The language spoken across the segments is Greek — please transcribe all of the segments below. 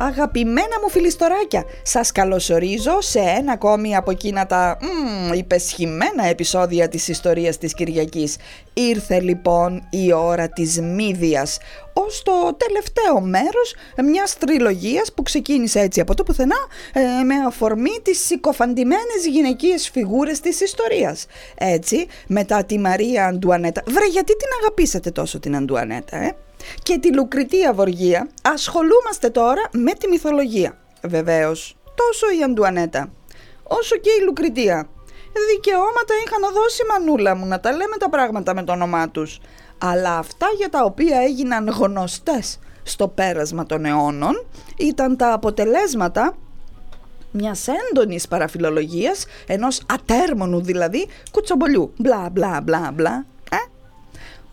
Αγαπημένα μου φιλιστοράκια, σας καλωσορίζω σε ένα ακόμη από εκείνα τα μ, υπεσχημένα επεισόδια της ιστορίας της Κυριακής. Ήρθε λοιπόν η ώρα της Μύδιας, ως το τελευταίο μέρος μιας τριλογίας που ξεκίνησε έτσι από το πουθενά ε, με αφορμή τις συκοφαντημένες γυναικείες φιγούρες της ιστορίας. Έτσι, μετά τη Μαρία Αντουανέτα. Βρε, γιατί την αγαπήσατε τόσο την Αντουανέτα, ε; Και τη Λουκριτία Βοργία ασχολούμαστε τώρα με τη μυθολογία. Βεβαίως, τόσο η Αντουανέτα όσο και η Λουκριτία. Δικαιώματα είχαν δώσει μανούλα μου να τα λέμε τα πράγματα με το όνομά τους. Αλλά αυτά για τα οποία έγιναν γνωστές στο πέρασμα των αιώνων ήταν τα αποτελέσματα μιας έντονης παραφιλολογίας, ενός ατέρμονου δηλαδή κουτσομπολιού. Μπλα μπλα μπλα μπλα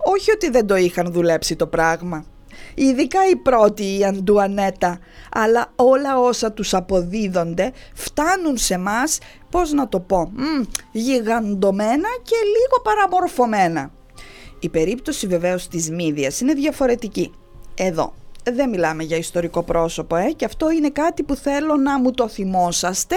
όχι ότι δεν το είχαν δουλέψει το πράγμα. Ειδικά η πρώτη, η Αντουανέτα, αλλά όλα όσα τους αποδίδονται φτάνουν σε μας, πώς να το πω, μ, γιγαντωμένα και λίγο παραμορφωμένα. Η περίπτωση βεβαίως της Μύδιας είναι διαφορετική. Εδώ δεν μιλάμε για ιστορικό πρόσωπο ε, και αυτό είναι κάτι που θέλω να μου το θυμόσαστε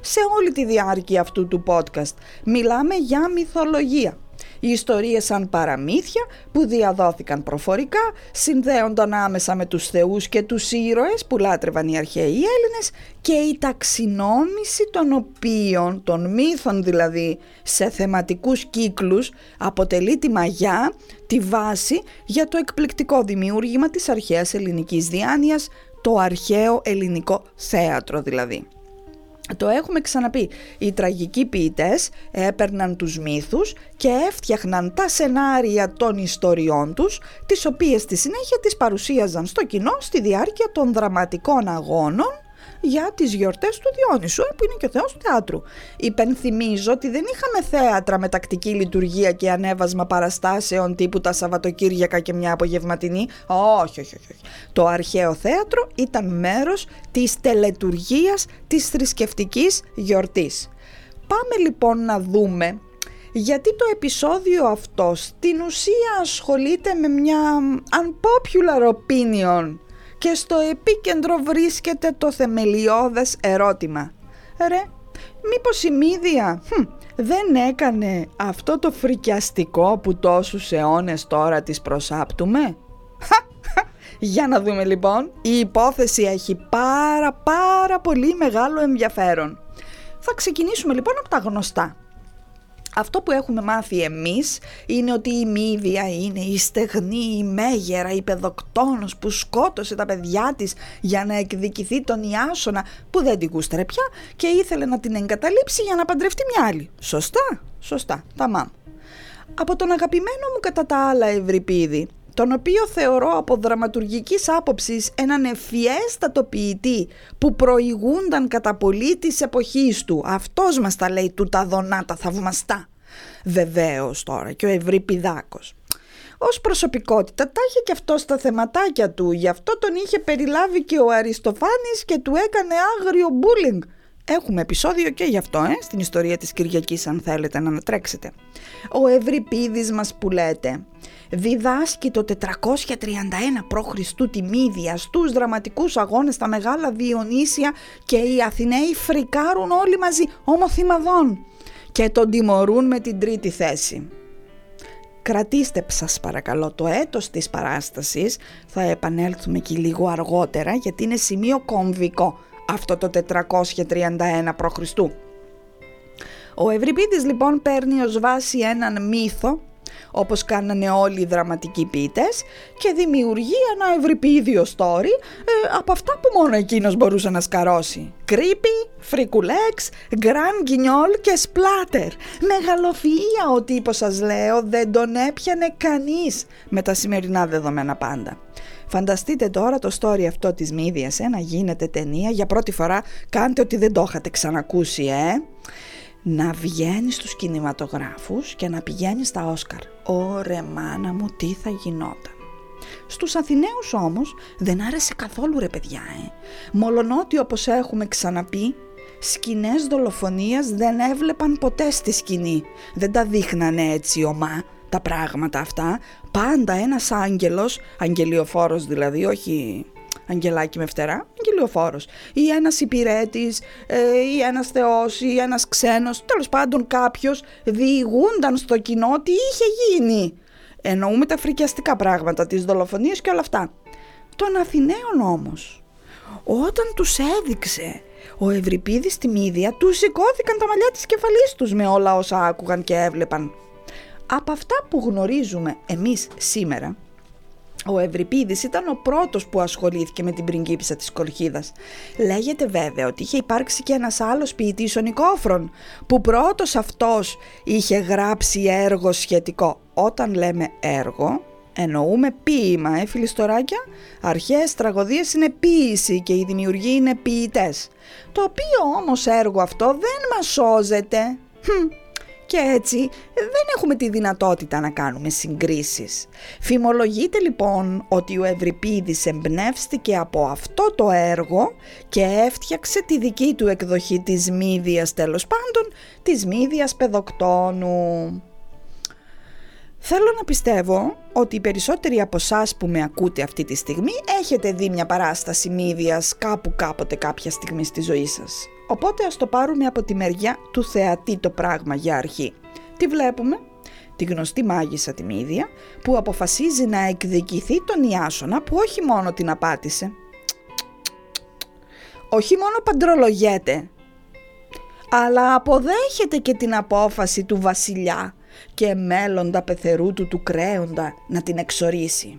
σε όλη τη διάρκεια αυτού του podcast. Μιλάμε για μυθολογία. Οι ιστορίες σαν παραμύθια που διαδόθηκαν προφορικά συνδέονταν άμεσα με τους θεούς και τους ήρωες που λάτρευαν οι αρχαίοι Έλληνες και η ταξινόμηση των οποίων, των μύθων δηλαδή, σε θεματικούς κύκλους αποτελεί τη μαγιά, τη βάση για το εκπληκτικό δημιούργημα της αρχαίας ελληνικής διάνοιας, το αρχαίο ελληνικό θέατρο δηλαδή. Το έχουμε ξαναπεί. Οι τραγικοί ποιητές έπαιρναν τους μύθους και έφτιαχναν τα σενάρια των ιστοριών τους, τις οποίες στη συνέχεια τις παρουσίαζαν στο κοινό στη διάρκεια των δραματικών αγώνων για τις γιορτές του Διόνυσου, ε, που είναι και ο θεός του θεάτρου. Υπενθυμίζω ότι δεν είχαμε θέατρα με τακτική λειτουργία και ανέβασμα παραστάσεων τύπου τα Σαββατοκύριακα και μια απογευματινή. Όχι, όχι, όχι. Το αρχαίο θέατρο ήταν μέρος της τελετουργίας της θρησκευτικής γιορτής. Πάμε λοιπόν να δούμε γιατί το επεισόδιο αυτό στην ουσία ασχολείται με μια unpopular opinion και στο επίκεντρο βρίσκεται το θεμελιώδες ερώτημα. Ρε, μήπως η Μύδια δεν έκανε αυτό το φρικιαστικό που τόσους αιώνες τώρα τις προσάπτουμε; Για να δούμε λοιπόν, η υπόθεση έχει πάρα πάρα πολύ μεγάλο ενδιαφέρον. Θα ξεκινήσουμε λοιπόν από τα γνωστά. Αυτό που έχουμε μάθει εμείς είναι ότι η Μύδια είναι η στεγνή, η μέγερα, η παιδοκτόνος που σκότωσε τα παιδιά της για να εκδικηθεί τον Ιάσονα που δεν την κούστρε πια και ήθελε να την εγκαταλείψει για να παντρευτεί μια άλλη. Σωστά, σωστά, τα μάμ. Από τον αγαπημένο μου κατά τα άλλα Ευρυπίδη, τον οποίο θεωρώ από δραματουργικής άποψης έναν ευφιέστατο ποιητή που προηγούνταν κατά πολύ της εποχής του. Αυτός μας τα λέει του τα δονά τα θαυμαστά. Βεβαίως τώρα και ο Ευρυπηδάκος. Ως προσωπικότητα τα είχε και αυτό στα θεματάκια του, γι' αυτό τον είχε περιλάβει και ο Αριστοφάνης και του έκανε άγριο μπούλινγκ. Έχουμε επεισόδιο και γι' αυτό, ε, στην ιστορία της Κυριακής αν θέλετε να ανατρέξετε. Ο Ευρυπίδης μας που λέτε διδάσκει το 431 π.Χ. τη Μύδια στους δραματικούς αγώνες στα Μεγάλα Διονύσια και οι Αθηναίοι φρικάρουν όλοι μαζί ομοθυμαδών και τον τιμωρούν με την τρίτη θέση. Κρατήστε σας παρακαλώ το έτος της παράστασης, θα επανέλθουμε και λίγο αργότερα γιατί είναι σημείο κομβικό αυτό το 431 π.Χ. Ο Ευρυπίδης λοιπόν παίρνει ως βάση έναν μύθο όπως κάνανε όλοι οι δραματικοί ποιητές και δημιουργεί ένα ευρυπίδιο story ε, από αυτά που μόνο εκείνος μπορούσε να σκαρώσει. Creepy, φρικουλέξ, γκραν γκινιόλ και σπλάτερ. Μεγαλοφυΐα ο τύπος σας λέω δεν τον έπιανε κανείς με τα σημερινά δεδομένα πάντα. Φανταστείτε τώρα το story αυτό της Μύδιας, ε, να γίνεται ταινία για πρώτη φορά, κάντε ότι δεν το είχατε ξανακούσει, ε να βγαίνεις στους κινηματογράφους και να πηγαίνεις στα Όσκαρ. Ωρε μάνα μου τι θα γινόταν. Στους Αθηναίους όμως δεν άρεσε καθόλου ρε παιδιά ε. Μολονότι όπως έχουμε ξαναπεί σκηνές δολοφονίας δεν έβλεπαν ποτέ στη σκηνή. Δεν τα δείχνανε έτσι ομά τα πράγματα αυτά. Πάντα ένας άγγελος, αγγελιοφόρος δηλαδή, όχι αγγελάκι με φτερά, αγγελιοφόρος. Ή ένας υπηρέτης, ε, ή ένας θεός, ή ένας ξένος, τέλος πάντων κάποιος διηγούνταν στο κοινό τι είχε γίνει. Εννοούμε τα φρικιαστικά πράγματα, τις δολοφονίες και όλα αυτά. Των Αθηναίων όμως, όταν τους έδειξε ο Ευρυπίδης στη μύδια, τους σηκώθηκαν τα μαλλιά της κεφαλής τους με όλα όσα άκουγαν και έβλεπαν. Από αυτά που γνωρίζουμε εμείς σήμερα, ο Ευρυπίδης ήταν ο πρώτος που ασχολήθηκε με την πριγκίπισσα της Κολχίδας. Λέγεται βέβαια ότι είχε υπάρξει και ένας άλλος ποιητής ο Νικόφρον, που πρώτος αυτός είχε γράψει έργο σχετικό. Όταν λέμε έργο, εννοούμε ποίημα, ε φιλιστοράκια. Αρχαίες τραγωδίες είναι ποίηση και οι δημιουργοί είναι ποιητές. Το οποίο όμως έργο αυτό δεν μας σώζεται. Και έτσι δεν έχουμε τη δυνατότητα να κάνουμε συγκρίσεις. Φημολογείται λοιπόν ότι ο Ευρυπίδης εμπνεύστηκε από αυτό το έργο και έφτιαξε τη δική του εκδοχή της Μύδιας τέλος πάντων, της Μύδιας Παιδοκτόνου. Θέλω να πιστεύω ότι οι περισσότεροι από εσάς που με ακούτε αυτή τη στιγμή έχετε δει μια παράσταση μύδιας κάπου κάποτε κάποια στιγμή στη ζωή σας. Οπότε ας το πάρουμε από τη μεριά του θεατή το πράγμα για αρχή. Τι βλέπουμε; Τη γνωστή μάγισσα τη Μύδια που αποφασίζει να εκδικηθεί τον Ιάσονα που όχι μόνο την απάτησε. Όχι μόνο παντρολογέται, αλλά αποδέχεται και την απόφαση του βασιλιά και μέλλοντα πεθερού του κρέοντα να την εξορίσει.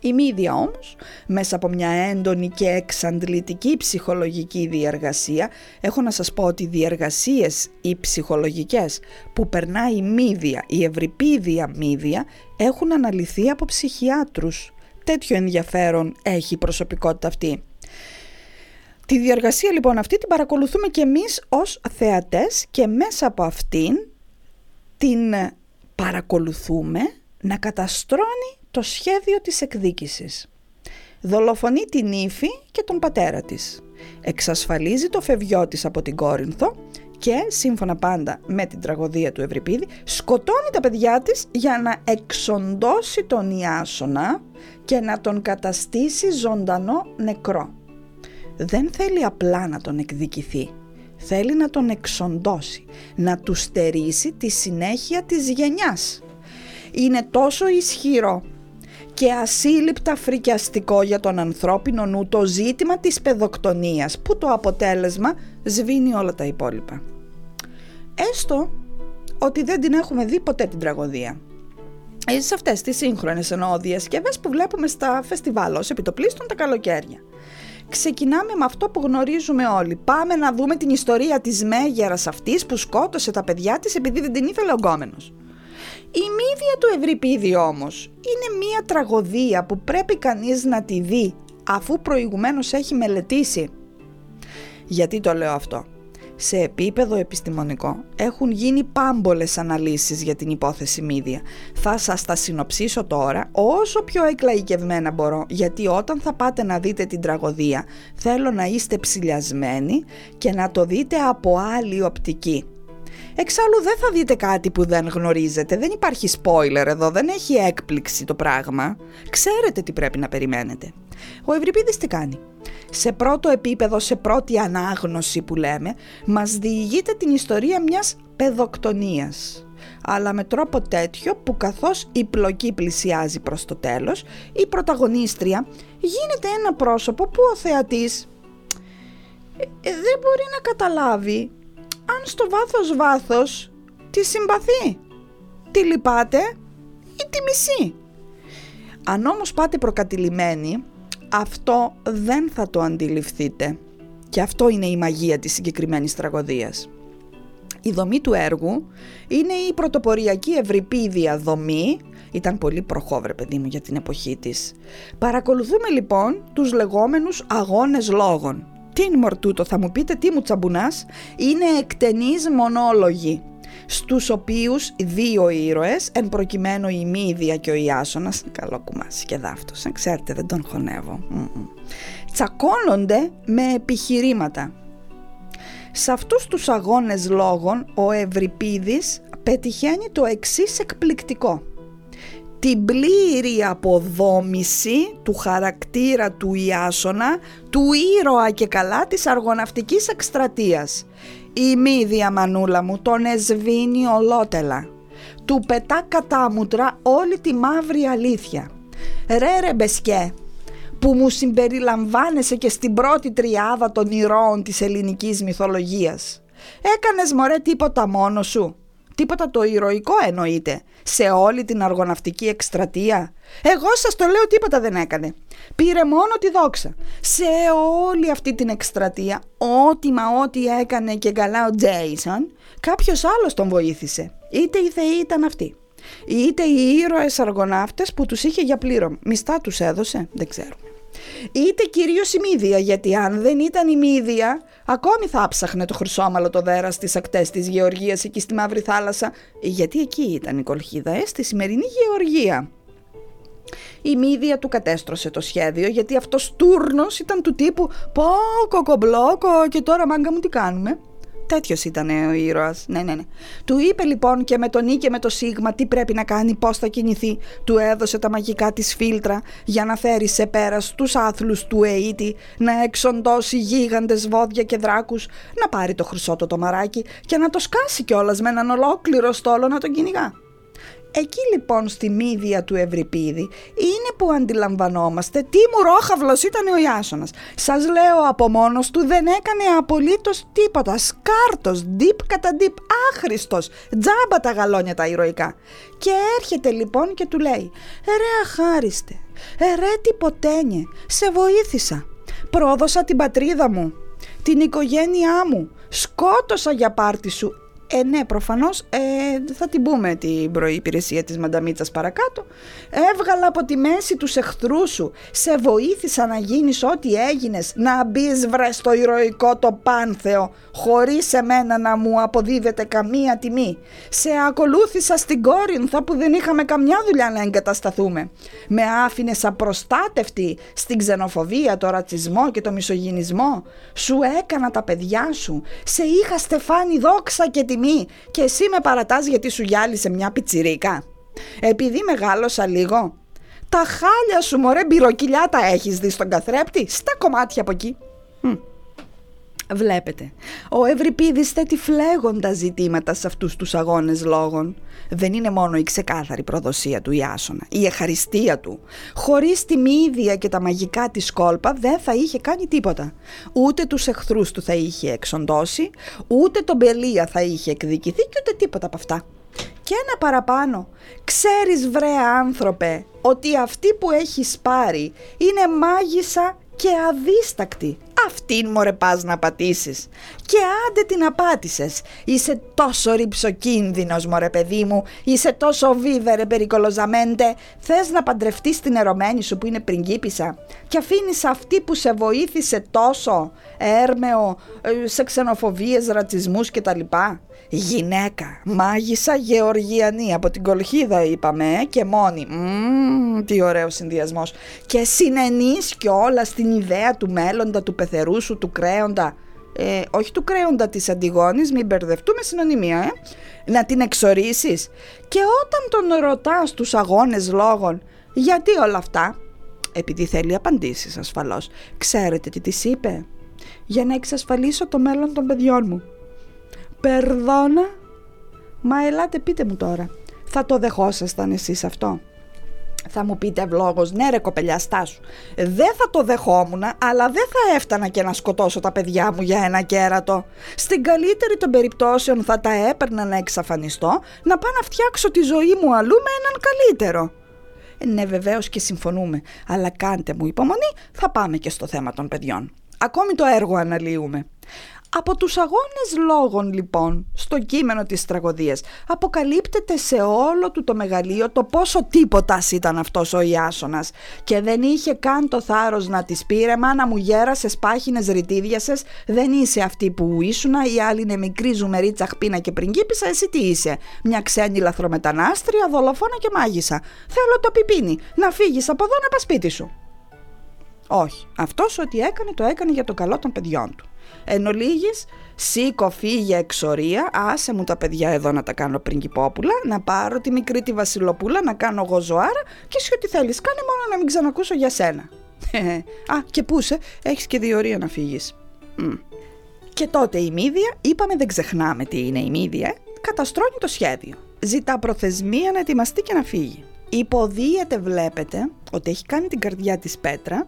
Η Μύδια όμως, μέσα από μια έντονη και εξαντλητική ψυχολογική διεργασία, έχω να σας πω ότι οι διεργασίες οι ψυχολογικές που περνάει η Μύδια, η ευρυπίδια Μύδια, έχουν αναλυθεί από ψυχιάτρους. Τέτοιο ενδιαφέρον έχει η προσωπικότητα αυτή. Τη διεργασία λοιπόν αυτή την παρακολουθούμε και εμείς ως θεατές και μέσα από αυτήν την παρακολουθούμε να καταστρώνει το σχέδιο της εκδίκησης. Δολοφονεί την ύφη και τον πατέρα της. Εξασφαλίζει το φευγιό της από την Κόρινθο και, σύμφωνα πάντα με την τραγωδία του Ευρυπίδη, σκοτώνει τα παιδιά της για να εξοντώσει τον Ιάσονα και να τον καταστήσει ζωντανό νεκρό. Δεν θέλει απλά να τον εκδικηθεί, θέλει να τον εξοντώσει, να του στερήσει τη συνέχεια της γενιάς. Είναι τόσο ισχυρό και ασύλληπτα φρικιαστικό για τον ανθρώπινο νου το ζήτημα της παιδοκτονίας που το αποτέλεσμα σβήνει όλα τα υπόλοιπα. Έστω ότι δεν την έχουμε δει ποτέ την τραγωδία. Ε, σε αυτές τις σύγχρονες εννοώ διασκευές που βλέπουμε στα φεστιβάλ ως επιτοπλίστων τα καλοκαίρια. Ξεκινάμε με αυτό που γνωρίζουμε όλοι. Πάμε να δούμε την ιστορία της μέγερας αυτής που σκότωσε τα παιδιά της επειδή δεν την ήθελε ο γκόμενος. Η μύδια του Ευρυπίδη όμως είναι μία τραγωδία που πρέπει κανείς να τη δει αφού προηγουμένως έχει μελετήσει. Γιατί το λέω αυτό; Σε επίπεδο επιστημονικό έχουν γίνει πάμπολες αναλύσεις για την υπόθεση μύδια. Θα σας τα συνοψίσω τώρα όσο πιο εκλαϊκευμένα μπορώ γιατί όταν θα πάτε να δείτε την τραγωδία θέλω να είστε ψηλιασμένοι και να το δείτε από άλλη οπτική. Εξάλλου δεν θα δείτε κάτι που δεν γνωρίζετε, δεν υπάρχει spoiler εδώ, δεν έχει έκπληξη το πράγμα. Ξέρετε τι πρέπει να περιμένετε. Ο Ευρυπίδης τι κάνει; Σε πρώτο επίπεδο, σε πρώτη ανάγνωση που λέμε, μας διηγείται την ιστορία μιας παιδοκτονίας αλλά με τρόπο τέτοιο που καθώς η πλοκή πλησιάζει προς το τέλος, η πρωταγωνίστρια γίνεται ένα πρόσωπο που ο θεατής ε, ε, δεν μπορεί να καταλάβει αν στο βάθος βάθος τη συμπαθεί. Τη λυπάτε ή τη μισή. Αν όμως πάτε προκατηλημένοι, αυτό δεν θα το αντιληφθείτε. Και αυτό είναι η μαγεία της συγκεκριμένης τραγωδίας. Η δομή του έργου είναι η πρωτοποριακή ευρυπίδια δομή, ήταν πολύ προχώβρε παιδί μου για την εποχή της. Παρακολουθούμε λοιπόν τους λεγόμενους αγώνες λόγων. Τι είναι μορτούτο θα μου πείτε, τι μου τσαμπουνάς, είναι εκτενείς μονόλογοι στους οποίους δύο ήρωες, εν προκειμένου η Μύδια και ο Ιάσονας, καλό κουμάσι και δάφτος, αν ξέρετε δεν τον χωνεύω, τσακώνονται με επιχειρήματα. Σε αυτούς τους αγώνες λόγων ο Ευρυπίδης πετυχαίνει το εξής εκπληκτικό. την πλήρη αποδόμηση του χαρακτήρα του Ιάσονα, του ήρωα και καλά της αργοναυτικής εκστρατείας. Η μύδια μανούλα μου τον εσβήνει ολότελα. Του πετά κατάμουτρα όλη τη μαύρη αλήθεια. Ρε ρε μπεσκέ, που μου συμπεριλαμβάνεσαι και στην πρώτη τριάδα των ηρώων της ελληνικής μυθολογίας. Έκανες μωρέ τίποτα μόνος σου. Τίποτα το ηρωικό εννοείται. Σε όλη την αργοναυτική εκστρατεία. Εγώ σας το λέω τίποτα δεν έκανε. Πήρε μόνο τη δόξα. Σε όλη αυτή την εκστρατεία, ό,τι μα ό,τι έκανε και καλά ο Τζέισον, κάποιος άλλος τον βοήθησε. Είτε οι θεοί ήταν αυτοί. Είτε οι ήρωες αργοναύτες που τους είχε για πλήρωμα. Μιστά τους έδωσε, δεν ξέρουμε. Είτε κυρίως η Μύδια, γιατί αν δεν ήταν η Μύδια, Ακόμη θα άψαχνε το χρυσόμαλο το δέρας στις ακτές της Γεωργίας εκεί στη Μαύρη Θάλασσα, γιατί εκεί ήταν η κολχίδα, ε, στη σημερινή Γεωργία. Η Μύδια του κατέστρωσε το σχέδιο γιατί αυτός τούρνος ήταν του τύπου «Πω κοκομπλόκο και τώρα μάγκα μου τι κάνουμε». Τέτοιος ήταν ο ήρωας. Ναι, ναι, ναι. Του είπε λοιπόν και με τον Ή και με το Σίγμα τι πρέπει να κάνει, πώς θα κινηθεί. Του έδωσε τα μαγικά της φίλτρα για να φέρει σε πέρα του άθλους του Αίτη, να εξοντώσει γίγαντες βόδια και δράκους, να πάρει το χρυσό το μαράκι και να το σκάσει κιόλας με έναν ολόκληρο στόλο να τον κυνηγά. Εκεί λοιπόν στη μύδια του Ευρυπίδη είναι που αντιλαμβανόμαστε τι μουρόχαυλος ήταν ο Ιάσονας. Σας λέω από μόνος του δεν έκανε απολύτως τίποτα. Σκάρτος, ντύπ κατά ντύπ, άχρηστος, τζάμπα τα γαλόνια τα ηρωικά. Και έρχεται λοιπόν και του λέει «Ρε αχάριστε, ρε τυποτένιε, σε βοήθησα, πρόδωσα την πατρίδα μου, την οικογένειά μου, σκότωσα για πάρτι σου, ε, ναι, προφανώς ε, θα την πούμε την προϋπηρεσία της Μανταμίτσας παρακάτω. Έβγαλα από τη μέση τους εχθρούς σου. Σε βοήθησα να γίνεις ό,τι έγινες. Να μπεις βρε στο ηρωικό το πάνθεο. Χωρίς εμένα να μου αποδίδεται καμία τιμή. Σε ακολούθησα στην Κόρινθα που δεν είχαμε καμιά δουλειά να εγκατασταθούμε. Με άφηνε απροστάτευτη στην ξενοφοβία, το ρατσισμό και το μισογυνισμό. Σου έκανα τα παιδιά σου. Σε είχα στεφάνι δόξα και τιμή και εσύ με παρατάς γιατί σου γυάλισε μια πιτσιρίκα. Επειδή μεγάλωσα λίγο. Τα χάλια σου μωρέ μπυροκυλιά τα έχεις δει στον καθρέπτη, στα κομμάτια από εκεί. Βλέπετε, ο Ευρυπίδης θέτει φλέγοντα ζητήματα σε αυτούς τους αγώνες λόγων. Δεν είναι μόνο η ξεκάθαρη προδοσία του Ιάσονα, η εχαριστία του. Χωρίς τη μύδια και τα μαγικά της κόλπα δεν θα είχε κάνει τίποτα. Ούτε τους εχθρούς του θα είχε εξοντώσει, ούτε τον Πελία θα είχε εκδικηθεί και ούτε τίποτα από αυτά. Και ένα παραπάνω, ξέρεις βρε άνθρωπε ότι αυτή που έχεις πάρει είναι μάγισσα και αδίστακτη. Αυτήν μωρέ πας να πατήσεις. Και άντε την απάτησες. Είσαι τόσο ρηψοκίνδυνος μωρέ παιδί μου. Είσαι τόσο βίβερε περικολοζαμέντε. Θες να παντρευτείς την ερωμένη σου που είναι πριγκίπισσα; Και αφήνεις αυτή που σε βοήθησε τόσο. Έρμεο, ε, σε ξενοφοβίες, ρατσισμούς κτλ. Γυναίκα, μάγισσα Γεωργιανή από την Κολχίδα είπαμε ε, και μόνη. Μμμ, τι ωραίος συνδυασμός. Και συνενείς όλα στην ιδέα του μέλλοντα, του πεθερού σου, του κρέοντα. Ε, όχι του κρέοντα της Αντιγόνης, μην μπερδευτούμε συνωνυμία, ε. Να την εξορίσεις. Και όταν τον ρωτάς τους αγώνες λόγων, γιατί όλα αυτά, επειδή θέλει απαντήσεις ασφαλώς, ξέρετε τι της είπε; Για να εξασφαλίσω το μέλλον των παιδιών μου. Περδόνα. Μα ελάτε πείτε μου τώρα. Θα το δεχόσασταν εσείς αυτό; Θα μου πείτε ευλόγω, ναι ρε κοπελιά, στάσου. Δεν θα το δεχόμουν, αλλά δεν θα έφτανα και να σκοτώσω τα παιδιά μου για ένα κέρατο. Στην καλύτερη των περιπτώσεων θα τα έπαιρνα να εξαφανιστώ, να πάω να φτιάξω τη ζωή μου αλλού με έναν καλύτερο. Ναι, βεβαίως και συμφωνούμε, αλλά κάντε μου υπομονή, θα πάμε και στο θέμα των παιδιών. Ακόμη το έργο αναλύουμε. Από τους αγώνες λόγων λοιπόν στο κείμενο της τραγωδίας αποκαλύπτεται σε όλο του το μεγαλείο το πόσο τίποτας ήταν αυτός ο Ιάσονας. Και δεν είχε καν το θάρρος να της πήρε μάνα μου γέρασες σπάχινες ρητίδιασες δεν είσαι αυτή που ήσουνα η άλλη είναι μικρή ζουμερή τσαχπίνα και πριγκίπισσα εσύ τι είσαι μια ξένη λαθρομετανάστρια δολοφόνα και μάγισσα. Θέλω το πιπίνι να φύγεις από εδώ να πας σπίτι σου Όχι, αυτός ό,τι έκανε το έκανε για το καλό των παιδιών του. Εν ολίγης, σήκω φύγε εξορία, άσε μου τα παιδιά εδώ να τα κάνω πριγκυπόπουλα, να πάρω τη μικρή τη βασιλοπούλα, να κάνω εγώ ζωάρα και εσύ ό,τι θέλεις, κάνε μόνο να μην ξανακούσω για σένα. Α, και πούσε, έχεις και διορία να φύγεις. Και τότε η Μύδια, είπαμε δεν ξεχνάμε τι είναι η Μύδια, καταστρώνει το σχέδιο. Ζητά προθεσμία να ετοιμαστεί και να φύγει. Υποδίεται βλέπετε ότι έχει κάνει την καρδιά της πέτρα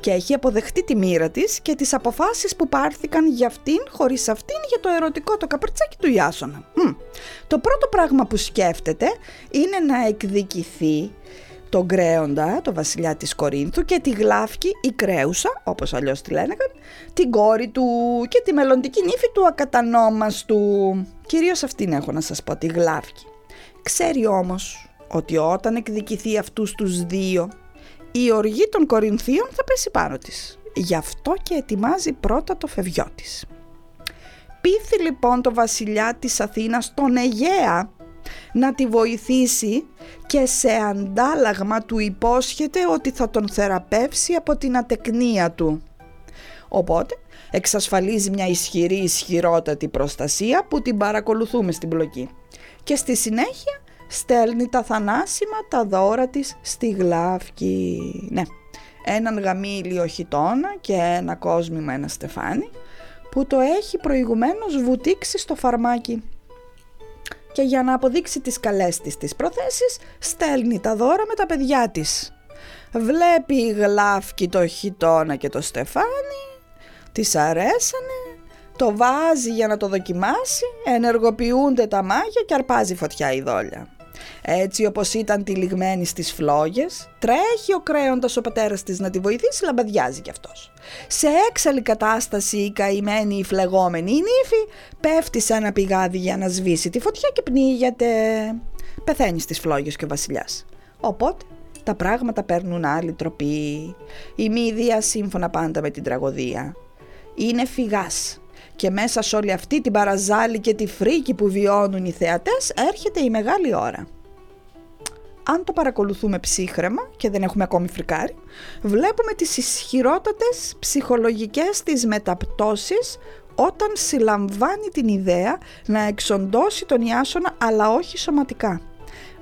και έχει αποδεχτεί τη μοίρα της και τις αποφάσεις που πάρθηκαν για αυτήν χωρίς αυτήν για το ερωτικό το καπερτσάκι του Ιάσονα. Το πρώτο πράγμα που σκέφτεται είναι να εκδικηθεί τον Κρέοντα, το βασιλιά της Κορίνθου και τη Γλάφκη η Κρέουσα, όπως αλλιώς τη λένε, την κόρη του και τη μελλοντική νύφη του ακατανόμαστου. Κυρίως αυτήν έχω να σας πω, τη Γλάφκη. Ξέρει όμως ότι όταν εκδικηθεί αυτούς τους δύο, η οργή των Κορινθίων θα πέσει πάνω της. Γι' αυτό και ετοιμάζει πρώτα το φευγιό της. Πείθει λοιπόν το βασιλιά της Αθήνας τον Αιγαία να τη βοηθήσει και σε αντάλλαγμα του υπόσχεται ότι θα τον θεραπεύσει από την ατεκνία του. Οπότε εξασφαλίζει μια ισχυρή ισχυρότατη προστασία που την παρακολουθούμε στην πλοκή. Και στη συνέχεια στέλνει τα θανάσιμα τα δώρα της στη Γλάφκη. Ναι, έναν γαμήλιο χιτώνα και ένα κόσμημα ένα στεφάνι που το έχει προηγουμένως βουτήξει στο φαρμάκι και για να αποδείξει τις καλές της τις προθέσεις στέλνει τα δώρα με τα παιδιά της. Βλέπει η Γλάφκη το χιτώνα και το στεφάνι, της αρέσανε, το βάζει για να το δοκιμάσει, ενεργοποιούνται τα μάγια και αρπάζει φωτιά η δόλια. Έτσι όπως ήταν τυλιγμένη στις φλόγες, τρέχει ο κρέοντας ο πατέρας της να τη βοηθήσει, λαμπαδιάζει κι αυτός. Σε έξαλλη κατάσταση η καημένη η φλεγόμενη η νύφη πέφτει σε ένα πηγάδι για να σβήσει τη φωτιά και πνίγεται. Πεθαίνει στις φλόγες και ο βασιλιάς. Οπότε τα πράγματα παίρνουν άλλη τροπή. Η μύδια σύμφωνα πάντα με την τραγωδία. Είναι φυγάς και μέσα σε όλη αυτή την παραζάλη και τη φρίκη που βιώνουν οι θεατές έρχεται η μεγάλη ώρα. Αν το παρακολουθούμε ψύχρεμα και δεν έχουμε ακόμη φρικάρει, βλέπουμε τις ισχυρότατες ψυχολογικές της μεταπτώσεις όταν συλλαμβάνει την ιδέα να εξοντώσει τον Ιάσονα αλλά όχι σωματικά.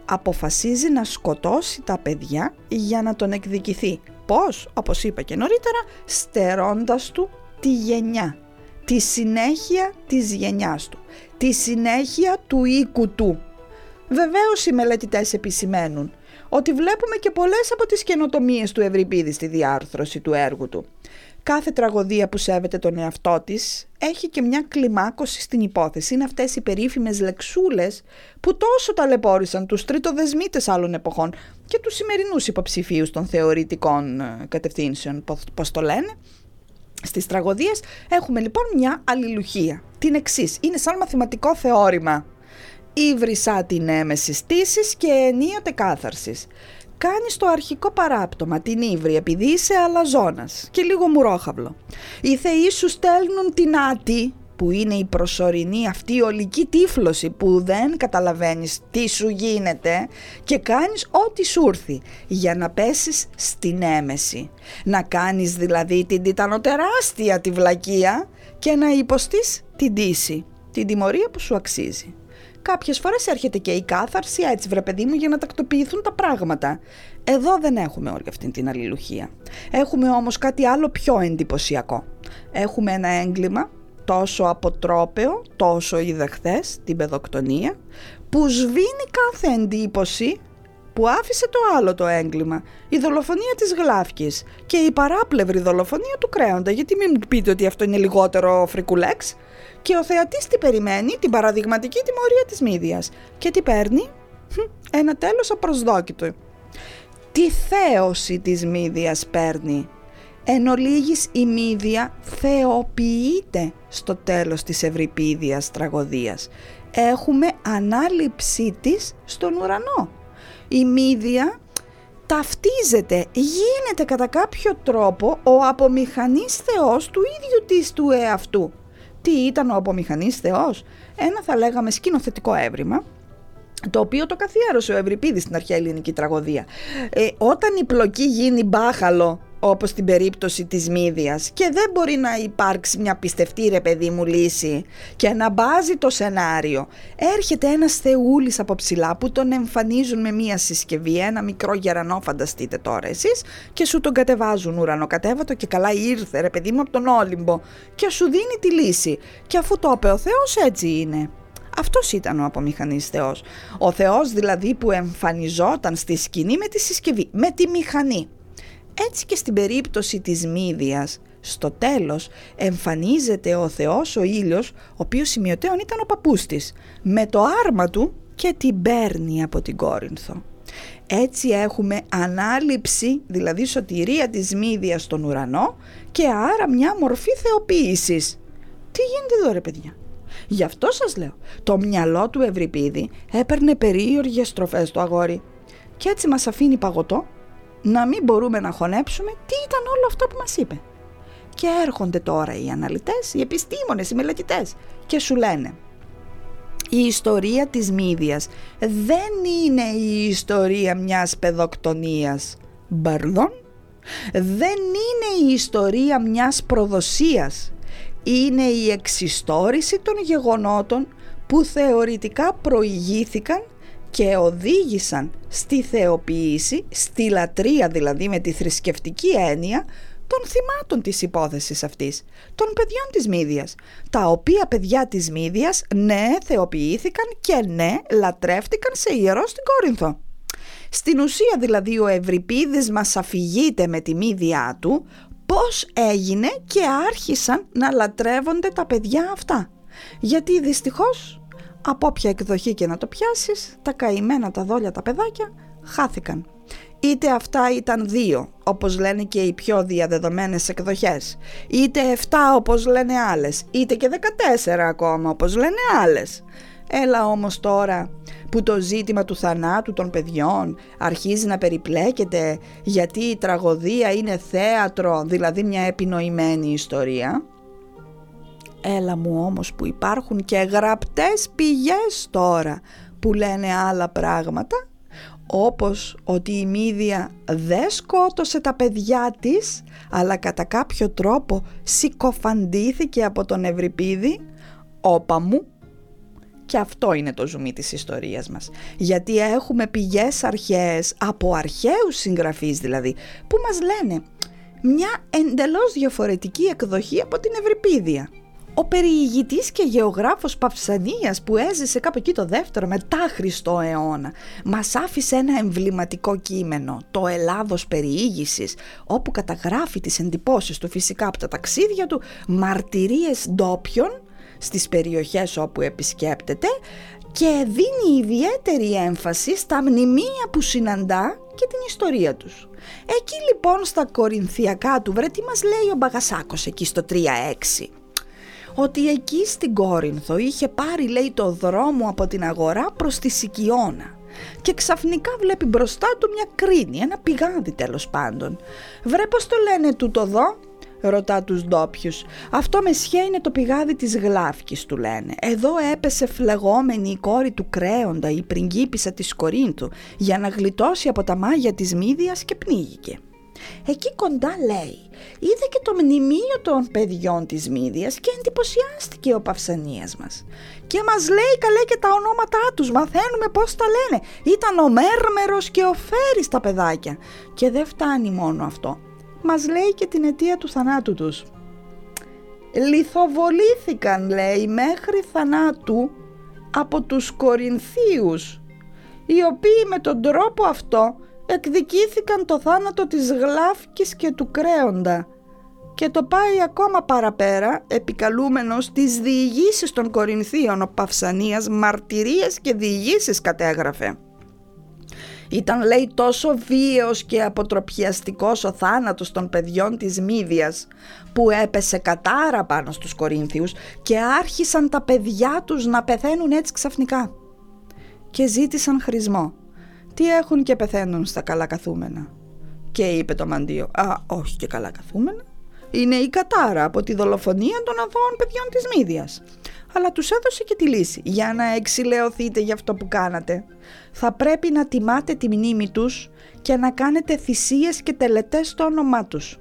Αποφασίζει να σκοτώσει τα παιδιά για να τον εκδικηθεί. Πώς, όπως είπα και νωρίτερα, στερώντας του τη γενιά τη συνέχεια της γενιάς του, τη συνέχεια του οίκου του. Βεβαίως οι μελετητές επισημαίνουν ότι βλέπουμε και πολλές από τις καινοτομίες του Ευρυπίδη στη διάρθρωση του έργου του. Κάθε τραγωδία που σέβεται τον εαυτό της έχει και μια κλιμάκωση στην υπόθεση. Είναι αυτές οι περίφημες λεξούλες που τόσο ταλαιπώρησαν τους τριτοδεσμίτες άλλων εποχών και τους σημερινούς υποψηφίους των θεωρητικών ε, κατευθύνσεων, πώς το λένε, στις τραγωδίες έχουμε λοιπόν μια αλληλουχία. Την εξής. είναι σαν μαθηματικό θεώρημα. Ήβρισα την έμεσης τήσης και ενίοτε κάθαρσης. Κάνει το αρχικό παράπτωμα, την ύβρη, επειδή είσαι αλαζόνας και λίγο μουρόχαυλο. Οι θεοί σου στέλνουν την άτη, που είναι η προσωρινή αυτή ολική τύφλωση που δεν καταλαβαίνεις τι σου γίνεται και κάνεις ό,τι σου έρθει για να πέσεις στην έμεση. Να κάνεις δηλαδή την τιτανοτεράστια τη βλακεία και να υποστείς την τύση, την τιμωρία που σου αξίζει. Κάποιες φορές έρχεται και η κάθαρση, έτσι βρε παιδί μου, για να τακτοποιηθούν τα πράγματα. Εδώ δεν έχουμε όλη αυτή την αλληλουχία. Έχουμε όμως κάτι άλλο πιο εντυπωσιακό. Έχουμε ένα έγκλημα τόσο αποτρόπαιο, τόσο είδα χθες την παιδοκτονία, που σβήνει κάθε εντύπωση που άφησε το άλλο το έγκλημα, η δολοφονία της Γλάφκης και η παράπλευρη δολοφονία του Κρέοντα, γιατί μην μου πείτε ότι αυτό είναι λιγότερο φρικουλέξ. Και ο θεατής τι περιμένει, την παραδειγματική τιμωρία της Μύδιας. Και τι παίρνει, ένα τέλος απροσδόκητο. Τι θέωση της Μύδιας παίρνει, Εν ολίγης η Μύδια θεοποιείται στο τέλος της ευρυπίδιας τραγωδίας. Έχουμε ανάληψή της στον ουρανό. Η Μύδια ταυτίζεται, γίνεται κατά κάποιο τρόπο ο απομηχανής θεός του ίδιου της του εαυτού. Τι ήταν ο απομηχανής θεός; Ένα θα λέγαμε σκηνοθετικό έβριμα, το οποίο το καθιέρωσε ο Ευρυπίδης στην αρχαία ελληνική τραγωδία. Ε, όταν η πλοκή γίνει μπάχαλο όπως στην περίπτωση της Μύδιας και δεν μπορεί να υπάρξει μια πιστευτή ρε παιδί μου λύση και να μπάζει το σενάριο. Έρχεται ένας θεούλης από ψηλά που τον εμφανίζουν με μια συσκευή, ένα μικρό γερανό φανταστείτε τώρα εσείς και σου τον κατεβάζουν ουρανοκατέβατο και καλά ήρθε ρε παιδί μου από τον Όλυμπο και σου δίνει τη λύση και αφού το είπε ο Θεός έτσι είναι. Αυτός ήταν ο απομηχανής Θεός. Ο Θεός δηλαδή που εμφανιζόταν στη σκηνή με τη συσκευή, με τη μηχανή. Έτσι και στην περίπτωση της Μύδιας, στο τέλος εμφανίζεται ο Θεός ο ήλιος, ο οποίος σημειωτέων ήταν ο παππούς της, με το άρμα του και την παίρνει από την Κόρινθο. Έτσι έχουμε ανάληψη, δηλαδή σωτηρία της Μύδιας στον ουρανό και άρα μια μορφή θεοποίησης. Τι γίνεται εδώ ρε παιδιά; Γι' αυτό σας λέω, το μυαλό του Ευρυπίδη έπαιρνε περίεργες στροφές το αγόρι και έτσι μας αφήνει παγωτό να μην μπορούμε να χωνέψουμε τι ήταν όλο αυτό που μας είπε. Και έρχονται τώρα οι αναλυτές, οι επιστήμονες, οι μελετητές και σου λένε η ιστορία της Μύδιας δεν είναι η ιστορία μιας παιδοκτονίας μπαρδόν, δεν είναι η ιστορία μιας προδοσίας, είναι η εξιστόρηση των γεγονότων που θεωρητικά προηγήθηκαν και οδήγησαν στη θεοποίηση, στη λατρεία δηλαδή με τη θρησκευτική έννοια των θυμάτων της υπόθεσης αυτής, των παιδιών της Μύδιας, τα οποία παιδιά της Μύδιας ναι θεοποιήθηκαν και ναι λατρεύτηκαν σε ιερό στην Κόρινθο. Στην ουσία δηλαδή ο Ευρυπίδης μας αφηγείται με τη Μύδια του πώς έγινε και άρχισαν να λατρεύονται τα παιδιά αυτά. Γιατί δυστυχώς από όποια εκδοχή και να το πιάσεις, τα καημένα τα δόλια τα παιδάκια χάθηκαν. Είτε αυτά ήταν δύο, όπως λένε και οι πιο διαδεδομένες εκδοχές, είτε 7 όπως λένε άλλες, είτε και 14 ακόμα όπως λένε άλλες. Έλα όμως τώρα που το ζήτημα του θανάτου των παιδιών αρχίζει να περιπλέκεται γιατί η τραγωδία είναι θέατρο, δηλαδή μια επινοημένη ιστορία, Έλα μου όμως που υπάρχουν και γραπτές πηγές τώρα που λένε άλλα πράγματα όπως ότι η Μύδια δεν σκότωσε τα παιδιά της αλλά κατά κάποιο τρόπο συκοφαντήθηκε από τον Ευρυπίδη όπα μου και αυτό είναι το ζουμί της ιστορίας μας. Γιατί έχουμε πηγές αρχαίες από αρχαίους συγγραφείς δηλαδή που μας λένε μια εντελώς διαφορετική εκδοχή από την Ευρυπίδια ο περιηγητής και γεωγράφος Παυσανίας που έζησε κάπου εκεί το δεύτερο μετά Χριστό αιώνα μας άφησε ένα εμβληματικό κείμενο, το Ελλάδος Περιήγησης, όπου καταγράφει τις εντυπώσεις του φυσικά από τα ταξίδια του, μαρτυρίες ντόπιων στις περιοχές όπου επισκέπτεται και δίνει ιδιαίτερη έμφαση στα μνημεία που συναντά και την ιστορία τους. Εκεί λοιπόν στα κορινθιακά του βρε τι μας λέει ο Μπαγασάκος εκεί στο 3-6 ότι εκεί στην Κόρινθο είχε πάρει λέει το δρόμο από την αγορά προς τη Σικιώνα και ξαφνικά βλέπει μπροστά του μια κρίνη, ένα πηγάδι τέλος πάντων. Βρε πως το λένε τούτο εδώ, ρωτά τους ντόπιους. Αυτό με σχέ είναι το πηγάδι της γλάφκης του λένε. Εδώ έπεσε φλεγόμενη η κόρη του κρέοντα, η πριγκίπισσα της Κορίνθου, για να γλιτώσει από τα μάγια της Μύδιας και πνίγηκε. Εκεί κοντά λέει, είδε και το μνημείο των παιδιών της Μύδιας και εντυπωσιάστηκε ο Παυσανίας μας. Και μας λέει καλέ και τα ονόματά τους, μαθαίνουμε πώς τα λένε. Ήταν ο Μέρμερος και ο Φέρης τα παιδάκια. Και δεν φτάνει μόνο αυτό. Μας λέει και την αιτία του θανάτου τους. Λιθοβολήθηκαν λέει μέχρι θανάτου από τους Κορινθίους οι οποίοι με τον τρόπο αυτό εκδικήθηκαν το θάνατο της Γλάφκης και του Κρέοντα. Και το πάει ακόμα παραπέρα επικαλούμενος τις διηγήσεις των Κορινθίων. Ο Παυσανίας μαρτυρίες και διηγήσεις κατέγραφε. Ήταν λέει τόσο βίαιος και αποτροπιαστικός ο θάνατος των παιδιών της Μύδιας που έπεσε κατάρα πάνω στους Κορίνθιους και άρχισαν τα παιδιά τους να πεθαίνουν έτσι ξαφνικά. Και ζήτησαν χρησμό τι έχουν και πεθαίνουν στα καλά καθούμενα; Και είπε το μαντίο, α όχι και καλά καθούμενα, είναι η κατάρα από τη δολοφονία των αθώων παιδιών της Μύδιας. αλλά τους έδωσε και τη λύση. Για να εξηλαιωθείτε για αυτό που κάνατε, θα πρέπει να τιμάτε τη μνήμη τους και να κάνετε θυσίες και τελετές στο όνομά τους.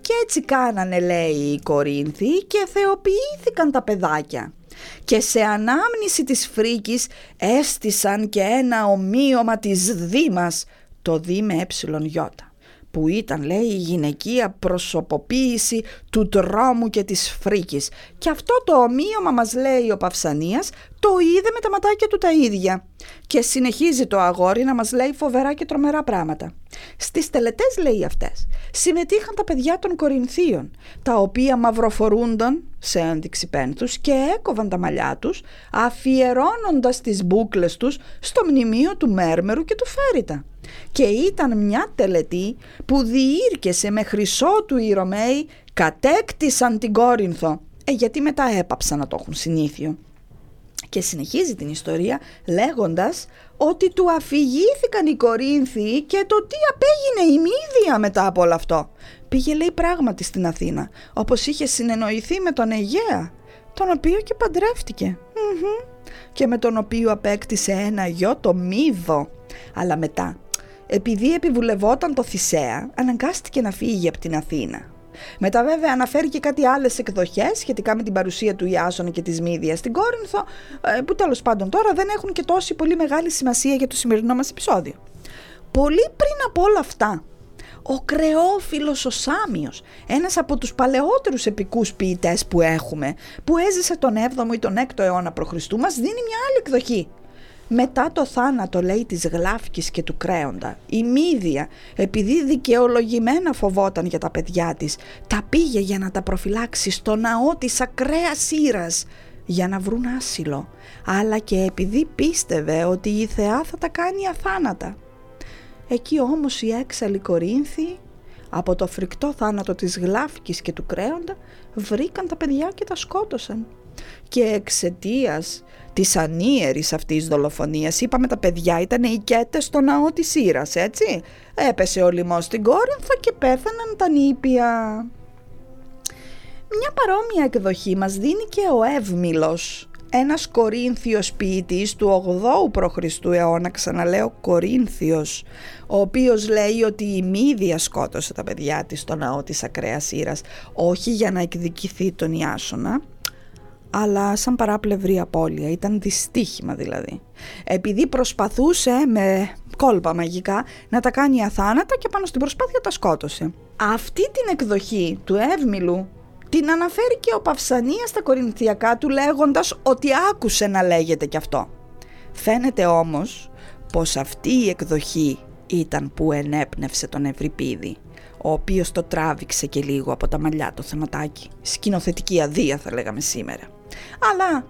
Και έτσι κάνανε λέει οι Κορίνθοι και θεοποιήθηκαν τα παιδάκια. Και σε ανάμνηση της φρίκης έστησαν και ένα ομοίωμα της Δήμας, το Δή με ε που ήταν λέει η γυναικεία προσωποποίηση του τρόμου και της φρίκης. Και αυτό το ομοίωμα μας λέει ο Παυσανίας το είδε με τα ματάκια του τα ίδια. Και συνεχίζει το αγόρι να μας λέει φοβερά και τρομερά πράγματα. Στις τελετές λέει αυτές συμμετείχαν τα παιδιά των Κορινθίων τα οποία μαυροφορούνταν σε ένδειξη πένθους και έκοβαν τα μαλλιά τους αφιερώνοντας τις μπούκλες τους στο μνημείο του Μέρμερου και του Φέριτα και ήταν μια τελετή που διήρκεσε με χρυσό του οι Ρωμαίοι κατέκτησαν την Κόρινθο ε, γιατί μετά έπαψαν να το έχουν συνήθιο. Και συνεχίζει την ιστορία λέγοντας ότι του αφηγήθηκαν οι Κορίνθιοι και το τι απέγινε η Μύδια μετά από όλο αυτό. Πήγε λέει πράγματι στην Αθήνα, όπως είχε συνεννοηθεί με τον Αιγαία, τον οποίο και παντρευτηκε Και με τον οποίο απέκτησε ένα γιο το Μύδο. Αλλά μετά επειδή επιβουλευόταν το Θησέα, αναγκάστηκε να φύγει από την Αθήνα. Μετά βέβαια αναφέρει και κάτι άλλες εκδοχές σχετικά με την παρουσία του Ιάσονα και της Μύδιας στην Κόρινθο, ε, που τέλος πάντων τώρα δεν έχουν και τόση πολύ μεγάλη σημασία για το σημερινό μας επεισόδιο. Πολύ πριν από όλα αυτά, ο Κρεόφιλος ο Σάμιος, ένας από τους παλαιότερους επικούς ποιητές που έχουμε, που έζησε τον 7ο ή τον 6ο αιώνα π.Χ. μας δίνει μια άλλη εκδοχή μετά το θάνατο λέει της Γλάφκης και του Κρέοντα, η Μύδια επειδή δικαιολογημένα φοβόταν για τα παιδιά της, τα πήγε για να τα προφυλάξει στο ναό της ακραίας σύρας για να βρουν άσυλο, αλλά και επειδή πίστευε ότι η θεά θα τα κάνει αθάνατα. Εκεί όμως οι έξαλλοι Κορίνθιοι από το φρικτό θάνατο της Γλάφκης και του Κρέοντα βρήκαν τα παιδιά και τα σκότωσαν. Και εξαιτίας της ανίερης αυτής δολοφονίας. Είπαμε τα παιδιά ήταν οι κέτες στο ναό της Ήρας, έτσι. Έπεσε ο λοιμός στην Κόρινθο και πέθαναν τα νήπια. Μια παρόμοια εκδοχή μας δίνει και ο Εύμιλος, ένας Κορίνθιος ποιητής του 8ου π.Χ. αιώνα, ξαναλέω Κορίνθιος, ο οποίος λέει ότι η Μύδια σκότωσε τα παιδιά της στο ναό της ακραίας Ήρας, όχι για να εκδικηθεί τον Ιάσονα, αλλά σαν παράπλευρη απώλεια, ήταν δυστύχημα δηλαδή. Επειδή προσπαθούσε με κόλπα μαγικά να τα κάνει αθάνατα και πάνω στην προσπάθεια τα σκότωσε. Αυτή την εκδοχή του Εύμιλου την αναφέρει και ο Παυσανίας στα κορινθιακά του λέγοντας ότι άκουσε να λέγεται κι αυτό. Φαίνεται όμως πως αυτή η εκδοχή ήταν που ενέπνευσε τον Ευρυπίδη ο οποίος το τράβηξε και λίγο από τα μαλλιά το θεματάκι. Σκηνοθετική αδεία θα λέγαμε σήμερα. Αλλά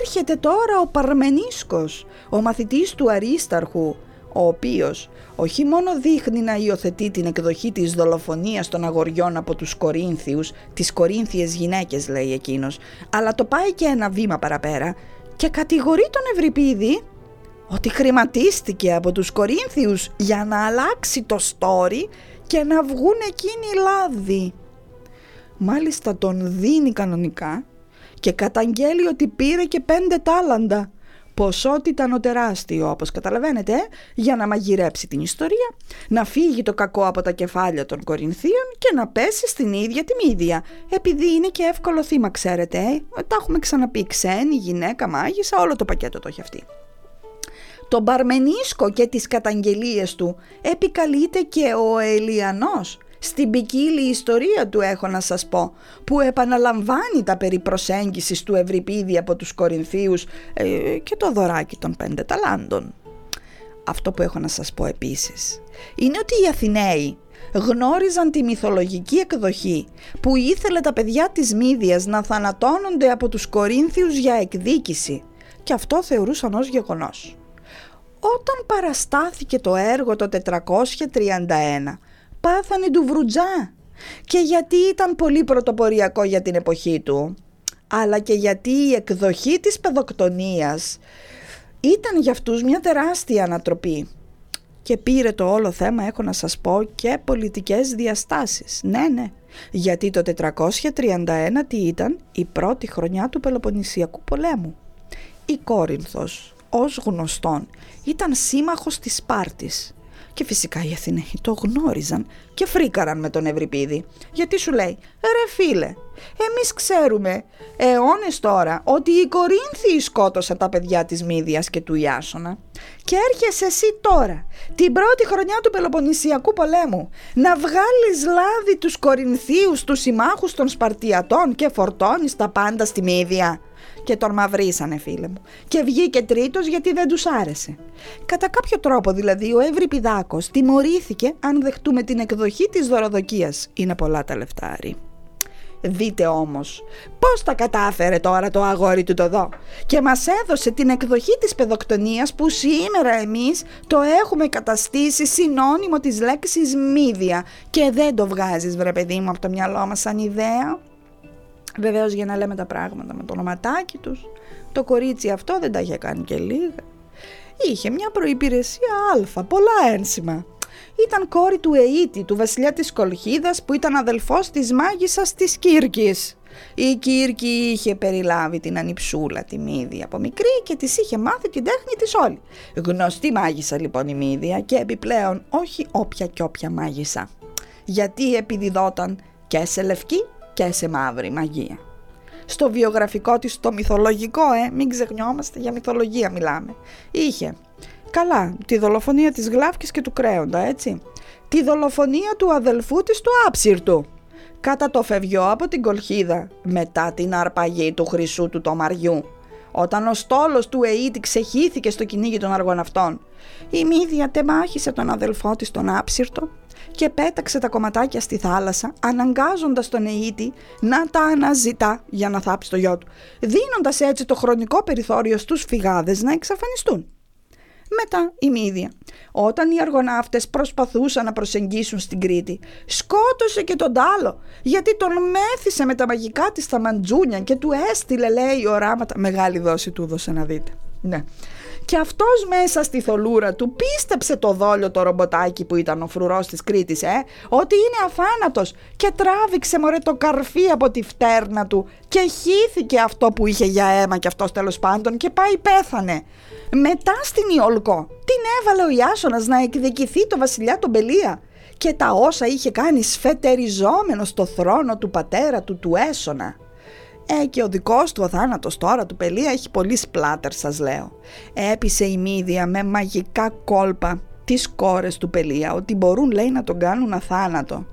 έρχεται τώρα ο Παρμενίσκος, ο μαθητής του Αρίσταρχου, ο οποίος όχι μόνο δείχνει να υιοθετεί την εκδοχή της δολοφονίας των αγοριών από τους Κορίνθιους, τις Κορίνθιες γυναίκες λέει εκείνος, αλλά το πάει και ένα βήμα παραπέρα και κατηγορεί τον Ευρυπίδη ότι χρηματίστηκε από τους Κορίνθιους για να αλλάξει το story και να βγουν εκείνοι λάδι. Μάλιστα τον δίνει κανονικά και καταγγέλει ότι πήρε και πέντε τάλαντα. Ποσότητα τεράστιο όπως καταλαβαίνετε για να μαγειρέψει την ιστορία, να φύγει το κακό από τα κεφάλια των Κορινθίων και να πέσει στην ίδια τη μύδια. Επειδή είναι και εύκολο θύμα ξέρετε, ε; τα έχουμε ξαναπεί ξένη, γυναίκα, μάγισσα, όλο το πακέτο το έχει αυτή. Το Μπαρμενίσκο και τις καταγγελίες του επικαλείται και ο Ελιανός στην ποικίλη ιστορία του έχω να σας πω, που επαναλαμβάνει τα περί προσέγγισης του Ευρυπίδη από τους Κορινθίους ε, και το δωράκι των πέντε ταλάντων. Αυτό που έχω να σας πω επίσης είναι ότι οι Αθηναίοι γνώριζαν τη μυθολογική εκδοχή που ήθελε τα παιδιά της Μύδιας να θανατώνονται από τους Κορίνθιους για εκδίκηση και αυτό θεωρούσαν ως γεγονός. Όταν παραστάθηκε το έργο το 431 πάθανε του βρουτζά και γιατί ήταν πολύ πρωτοποριακό για την εποχή του αλλά και γιατί η εκδοχή της παιδοκτονίας ήταν για αυτούς μια τεράστια ανατροπή. Και πήρε το όλο θέμα έχω να σας πω και πολιτικές διαστάσεις. Ναι ναι. Γιατί το 431 τι ήταν; Η πρώτη χρονιά του Πελοποννησιακού πολέμου. Η Κόρινθος, ως γνωστόν, ήταν σύμμαχος της Σπάρτης και φυσικά οι Αθηναίοι το γνώριζαν και φρίκαραν με τον Ευρυπίδη. Γιατί σου λέει, ρε φίλε, εμείς ξέρουμε αιώνες τώρα ότι οι Κορίνθιοι σκότωσαν τα παιδιά της Μύδιας και του Ιάσονα και έρχεσαι εσύ τώρα, την πρώτη χρονιά του Πελοποννησιακού πολέμου, να βγάλεις λάδι τους Κορινθίους, τους συμμάχους των Σπαρτιατών και φορτώνεις τα πάντα στη Μύδια και τον μαυρίσανε φίλε μου και βγήκε τρίτος γιατί δεν τους άρεσε. Κατά κάποιο τρόπο δηλαδή ο Ευρυπηδάκος τιμωρήθηκε αν δεχτούμε την εκδοχή της δωροδοκίας. Είναι πολλά τα λεφτάρι. Δείτε όμως πώς τα κατάφερε τώρα το αγόρι του το δω και μας έδωσε την εκδοχή της παιδοκτονίας που σήμερα εμείς το έχουμε καταστήσει συνώνυμο της λέξης μύδια και δεν το βγάζεις βρε παιδί μου από το μυαλό μας σαν ιδέα. Βεβαίως για να λέμε τα πράγματα με το ονοματάκι τους, το κορίτσι αυτό δεν τα είχε κάνει και λίγα. Είχε μια προϋπηρεσία αλφα, πολλά ένσημα. Ήταν κόρη του Αιήτη, του βασιλιά της Κολχίδας που ήταν αδελφός της μάγισσας της Κύρκης. Η Κύρκη είχε περιλάβει την ανιψούλα τη Μύδια από μικρή και της είχε μάθει την τέχνη της όλη. Γνωστή μάγισσα λοιπόν η Μύδια και επιπλέον όχι όποια και όποια μάγισσα. Γιατί επιδιδόταν και σε λευκή και σε μαύρη μαγεία. Στο βιογραφικό της, το μυθολογικό, ε, μην ξεχνιόμαστε, για μυθολογία μιλάμε. Είχε, καλά, τη δολοφονία της Γλάφκης και του Κρέοντα, έτσι. Τη δολοφονία του αδελφού της του Άψυρτου. Κατά το φευγιό από την κολχίδα, μετά την αρπαγή του χρυσού του τομαριού. Όταν ο στόλος του Αιήτη ξεχύθηκε στο κυνήγι των αργοναυτών. Η Μύδια τεμάχησε τον αδελφό της τον Άψυρτο και πέταξε τα κομματάκια στη θάλασσα, αναγκάζοντας τον Αιήτη να τα αναζητά για να θάψει το γιο του, δίνοντας έτσι το χρονικό περιθώριο στους φυγάδες να εξαφανιστούν. Μετά η Μύδια. Όταν οι αργοναύτες προσπαθούσαν να προσεγγίσουν στην Κρήτη, σκότωσε και τον Τάλο, γιατί τον μέθησε με τα μαγικά της στα μαντζούνια και του έστειλε, λέει, οράματα. Μεγάλη δόση του έδωσε να δείτε. Ναι. Και αυτός μέσα στη θολούρα του πίστεψε το δόλιο το ρομποτάκι που ήταν ο φρουρός της Κρήτης, ε, ότι είναι αφάνατος και τράβηξε μωρέ το καρφί από τη φτέρνα του και χύθηκε αυτό που είχε για αίμα και αυτός τέλος πάντων και πάει πέθανε. Μετά στην Ιολκό την έβαλε ο Ιάσονας να εκδικηθεί το βασιλιά τον Πελία και τα όσα είχε κάνει σφετεριζόμενο στο θρόνο του πατέρα του του Έσονα. Ε, και ο δικός του ο θάνατος τώρα του Πελία έχει πολύ σπλάτερ σας λέω. Έπεισε η Μύδια με μαγικά κόλπα τις κόρες του Πελία ότι μπορούν λέει να τον κάνουν αθάνατο.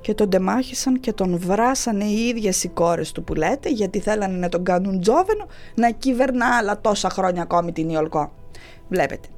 Και τον τεμάχησαν και τον βράσανε οι ίδιες οι κόρες του που λέτε γιατί θέλανε να τον κάνουν τζόβενο να κυβερνά άλλα τόσα χρόνια ακόμη την Ιολκό. Βλέπετε.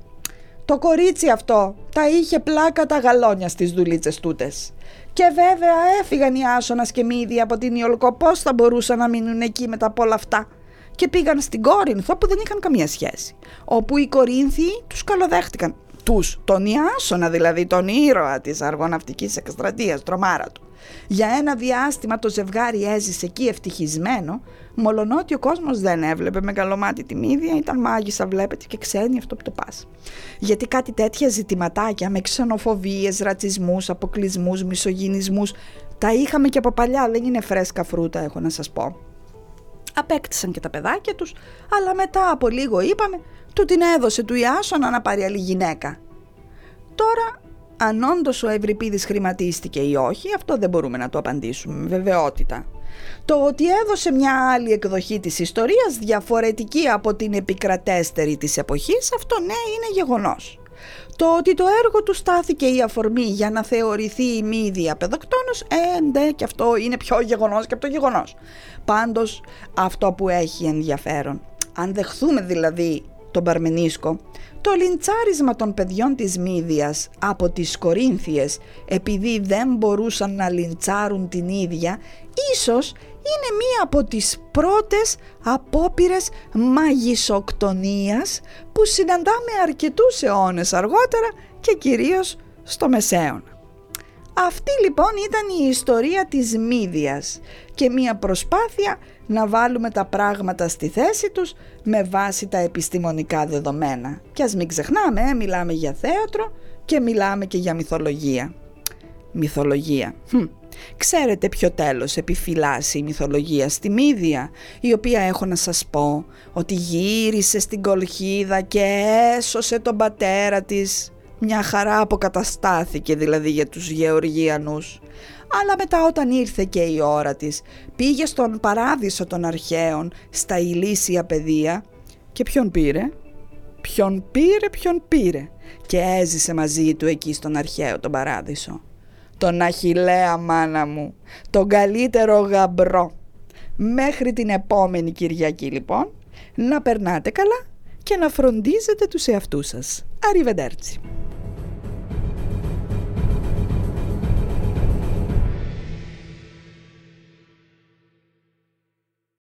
Το κορίτσι αυτό τα είχε πλάκα τα γαλόνια στις δουλίτσες τούτες. Και βέβαια έφυγαν οι Άσονας και Μύδια από την Ιολκό. Πώς θα μπορούσαν να μείνουν εκεί μετά από όλα αυτά; Και πήγαν στην Κόρινθο που δεν είχαν καμία σχέση. Όπου οι Κορίνθιοι τους καλοδέχτηκαν. Τους, τον Ιάσονα δηλαδή, τον ήρωα της αργοναυτικής εκστρατείας, τρομάρα του. Για ένα διάστημα το ζευγάρι έζησε εκεί ευτυχισμένο, μολονότι ο κόσμος δεν έβλεπε με καλομάτι τη μύδια, ήταν μάγισσα βλέπετε και ξένη αυτό που το πας. Γιατί κάτι τέτοια ζητηματάκια με ξενοφοβίες, ρατσισμούς, αποκλεισμούς, μισογυνισμούς, τα είχαμε και από παλιά, δεν είναι φρέσκα φρούτα έχω να σας πω. Απέκτησαν και τα παιδάκια τους, αλλά μετά από λίγο είπαμε, του την έδωσε του Ιάσονα να πάρει άλλη γυναίκα. Τώρα αν όντως ο Ευρυπίδης χρηματίστηκε ή όχι, αυτό δεν μπορούμε να το απαντήσουμε με βεβαιότητα. Το ότι έδωσε μια άλλη εκδοχή της ιστορίας διαφορετική από την επικρατέστερη της εποχής, αυτό ναι είναι γεγονός. Το ότι το έργο του στάθηκε η αφορμή για να θεωρηθεί η μύδια παιδοκτόνος, ε, ναι, και αυτό είναι πιο γεγονός και από το γεγονός. Πάντως, αυτό που έχει ενδιαφέρον, αν δεχθούμε δηλαδή τον Παρμενίσκο, το λιντσάρισμα των παιδιών της Μύδιας από τις Κορίνθιες επειδή δεν μπορούσαν να λιντσάρουν την ίδια ίσως είναι μία από τις πρώτες απόπειρες μαγισσοκτονίας που συναντάμε αρκετούς αιώνες αργότερα και κυρίως στο Μεσαίωνα. Αυτή λοιπόν ήταν η ιστορία της Μύδιας και μία προσπάθεια να βάλουμε τα πράγματα στη θέση τους με βάση τα επιστημονικά δεδομένα. Και ας μην ξεχνάμε, ε, μιλάμε για θέατρο και μιλάμε και για μυθολογία. Μυθολογία. Ξέρετε ποιο τέλος επιφυλάσσει η μυθολογία στη Μύδια, η οποία έχω να σας πω ότι γύρισε στην κολχίδα και έσωσε τον πατέρα της. Μια χαρά αποκαταστάθηκε δηλαδή για τους Γεωργίανους. Αλλά μετά όταν ήρθε και η ώρα της, πήγε στον παράδεισο των αρχαίων, στα ηλίσια παιδεία και ποιον πήρε; Ποιον πήρε, ποιον πήρε και έζησε μαζί του εκεί στον αρχαίο τον παράδεισο τον Αχιλέα μάνα μου, τον καλύτερο γαμπρό. Μέχρι την επόμενη Κυριακή λοιπόν, να περνάτε καλά και να φροντίζετε τους εαυτούς σας. Αριβεντέρτσι.